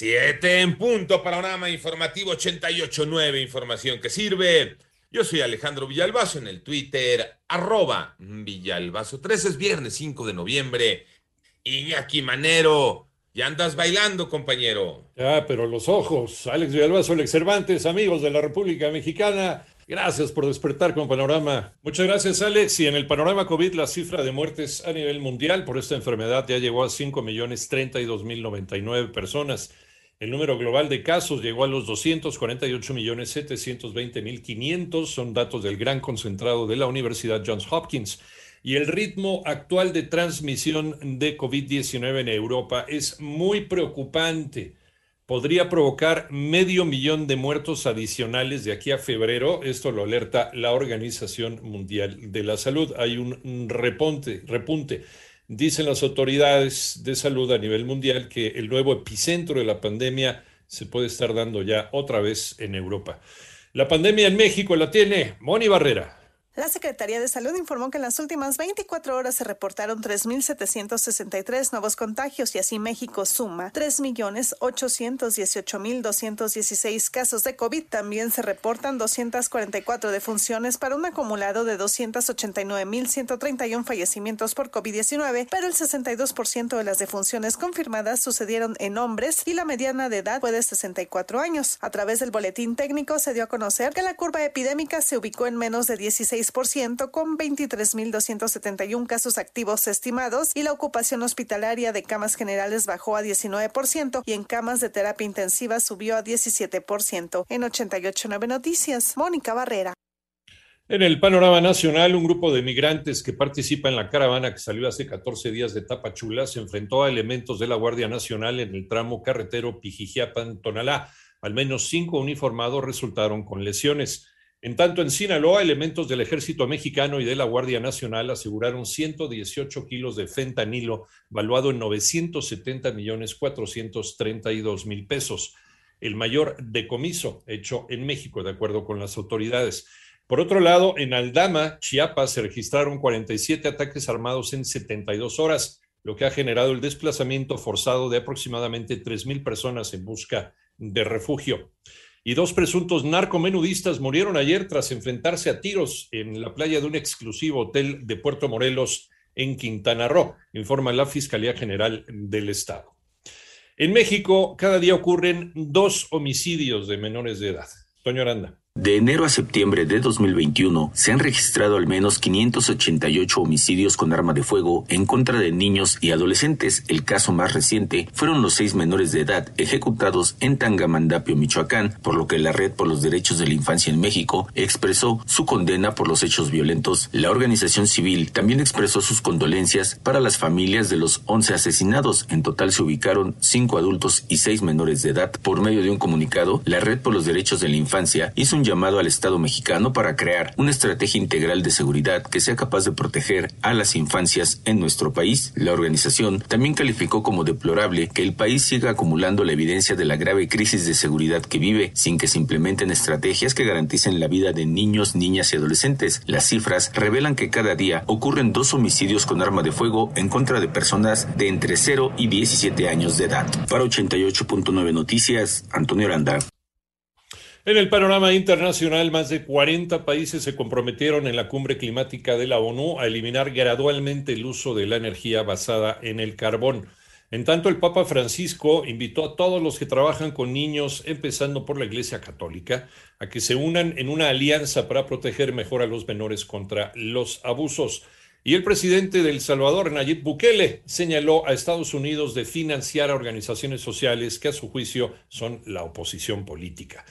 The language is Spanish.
Siete en punto, panorama informativo 88.9, información que sirve. Yo soy Alejandro Villalbazo en el Twitter, arroba Villalbazo. 13 es viernes 5 de noviembre. Iñaki Manero, ya andas bailando, compañero. Ya, pero los ojos. Alex Villalbazo, Alex Cervantes, amigos de la República Mexicana. Gracias por despertar con Panorama. Muchas gracias, Alex. Y en el panorama COVID, la cifra de muertes a nivel mundial por esta enfermedad ya llegó a 5 millones 32 mil 99 personas. El número global de casos llegó a los 248 millones 720 mil 500. Son datos del gran concentrado de la Universidad Johns Hopkins. Y el ritmo actual de transmisión de COVID-19 en Europa es muy preocupante podría provocar medio millón de muertos adicionales de aquí a febrero. Esto lo alerta la Organización Mundial de la Salud. Hay un repunte. Dicen las autoridades de salud a nivel mundial que el nuevo epicentro de la pandemia se puede estar dando ya otra vez en Europa. La pandemia en México la tiene Moni Barrera. La Secretaría de Salud informó que en las últimas 24 horas se reportaron 3.763 nuevos contagios y así México suma 3.818.216 casos de COVID. También se reportan 244 defunciones para un acumulado de 289.131 fallecimientos por COVID-19, pero el 62% de las defunciones confirmadas sucedieron en hombres y la mediana de edad fue de 64 años. A través del boletín técnico se dio a conocer que la curva epidémica se ubicó en menos de 16 con 23.271 casos activos estimados y la ocupación hospitalaria de camas generales bajó a 19% y en camas de terapia intensiva subió a 17%. En 88.9 Noticias, Mónica Barrera. En el panorama nacional, un grupo de migrantes que participa en la caravana que salió hace 14 días de Tapachula se enfrentó a elementos de la Guardia Nacional en el tramo carretero Pijijiapan-Tonalá. Al menos cinco uniformados resultaron con lesiones. En tanto, en Sinaloa, elementos del ejército mexicano y de la Guardia Nacional aseguraron 118 kilos de fentanilo, valuado en 970 millones 432 mil pesos, el mayor decomiso hecho en México, de acuerdo con las autoridades. Por otro lado, en Aldama, Chiapas, se registraron 47 ataques armados en 72 horas, lo que ha generado el desplazamiento forzado de aproximadamente 3 mil personas en busca de refugio y dos presuntos narcomenudistas murieron ayer tras enfrentarse a tiros en la playa de un exclusivo hotel de Puerto Morelos en Quintana Roo, informa la Fiscalía General del Estado. En México, cada día ocurren dos homicidios de menores de edad. Toño Aranda. De enero a septiembre de 2021 se han registrado al menos 588 homicidios con arma de fuego en contra de niños y adolescentes. El caso más reciente fueron los seis menores de edad ejecutados en Tangamandapio, Michoacán, por lo que la Red por los Derechos de la Infancia en México expresó su condena por los hechos violentos. La organización civil también expresó sus condolencias para las familias de los 11 asesinados. En total se ubicaron cinco adultos y seis menores de edad. Por medio de un comunicado, la Red por los Derechos de la Infancia hizo un llamado al Estado mexicano para crear una estrategia integral de seguridad que sea capaz de proteger a las infancias en nuestro país. La organización también calificó como deplorable que el país siga acumulando la evidencia de la grave crisis de seguridad que vive sin que se implementen estrategias que garanticen la vida de niños, niñas y adolescentes. Las cifras revelan que cada día ocurren dos homicidios con arma de fuego en contra de personas de entre 0 y 17 años de edad. Para 88.9 Noticias, Antonio Aranda. En el panorama internacional, más de 40 países se comprometieron en la cumbre climática de la ONU a eliminar gradualmente el uso de la energía basada en el carbón. En tanto, el Papa Francisco invitó a todos los que trabajan con niños, empezando por la Iglesia Católica, a que se unan en una alianza para proteger mejor a los menores contra los abusos. Y el presidente de El Salvador, Nayib Bukele, señaló a Estados Unidos de financiar a organizaciones sociales que a su juicio son la oposición política.